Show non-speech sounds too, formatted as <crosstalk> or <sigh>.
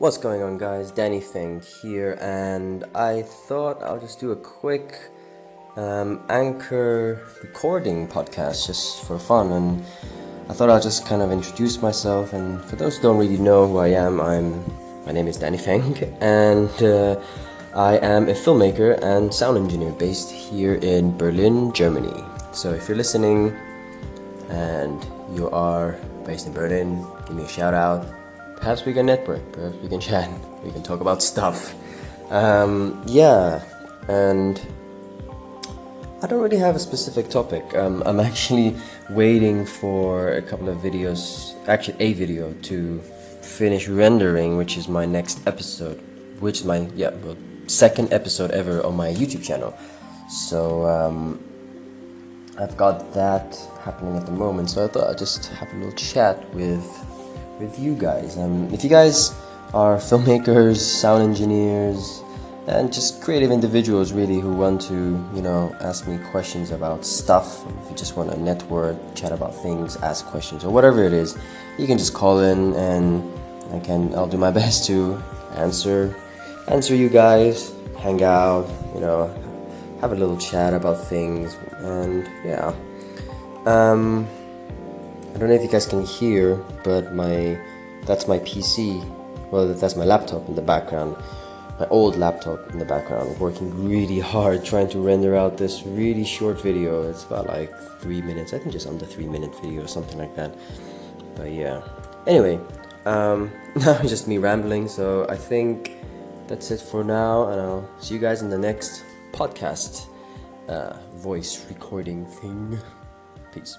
What's going on, guys? Danny Fink here, and I thought I'll just do a quick um, anchor recording podcast just for fun. And I thought I'll just kind of introduce myself. And for those who don't really know who I am, I'm my name is Danny Fink, <laughs> and uh, I am a filmmaker and sound engineer based here in Berlin, Germany. So if you're listening and you are based in Berlin, give me a shout out perhaps we can network, perhaps we can chat, we can talk about stuff. Um, yeah, and I don't really have a specific topic. Um, I'm <laughs> actually waiting for a couple of videos, actually, a video to finish rendering, which is my next episode, which is my, yeah, well, second episode ever on my YouTube channel. So, um, I've got that happening at the moment, so I thought I'd just have a little chat with with you guys. Um, if you guys are filmmakers, sound engineers, and just creative individuals really who want to, you know, ask me questions about stuff, if you just want to network, chat about things, ask questions, or whatever it is, you can just call in and I can, I'll do my <laughs> best to answer, answer you guys, hang out, you know, have a little chat about things, and yeah. Um, I don't know if you guys can hear, but my that's my PC. Well, that's my laptop in the background. My old laptop in the background, working really hard trying to render out this really short video. It's about like three minutes. I think just under three minute video or something like that. But yeah. Anyway, um, <laughs> now just me rambling. So I think that's it for now, and I'll see you guys in the next podcast uh, voice recording thing. Peace.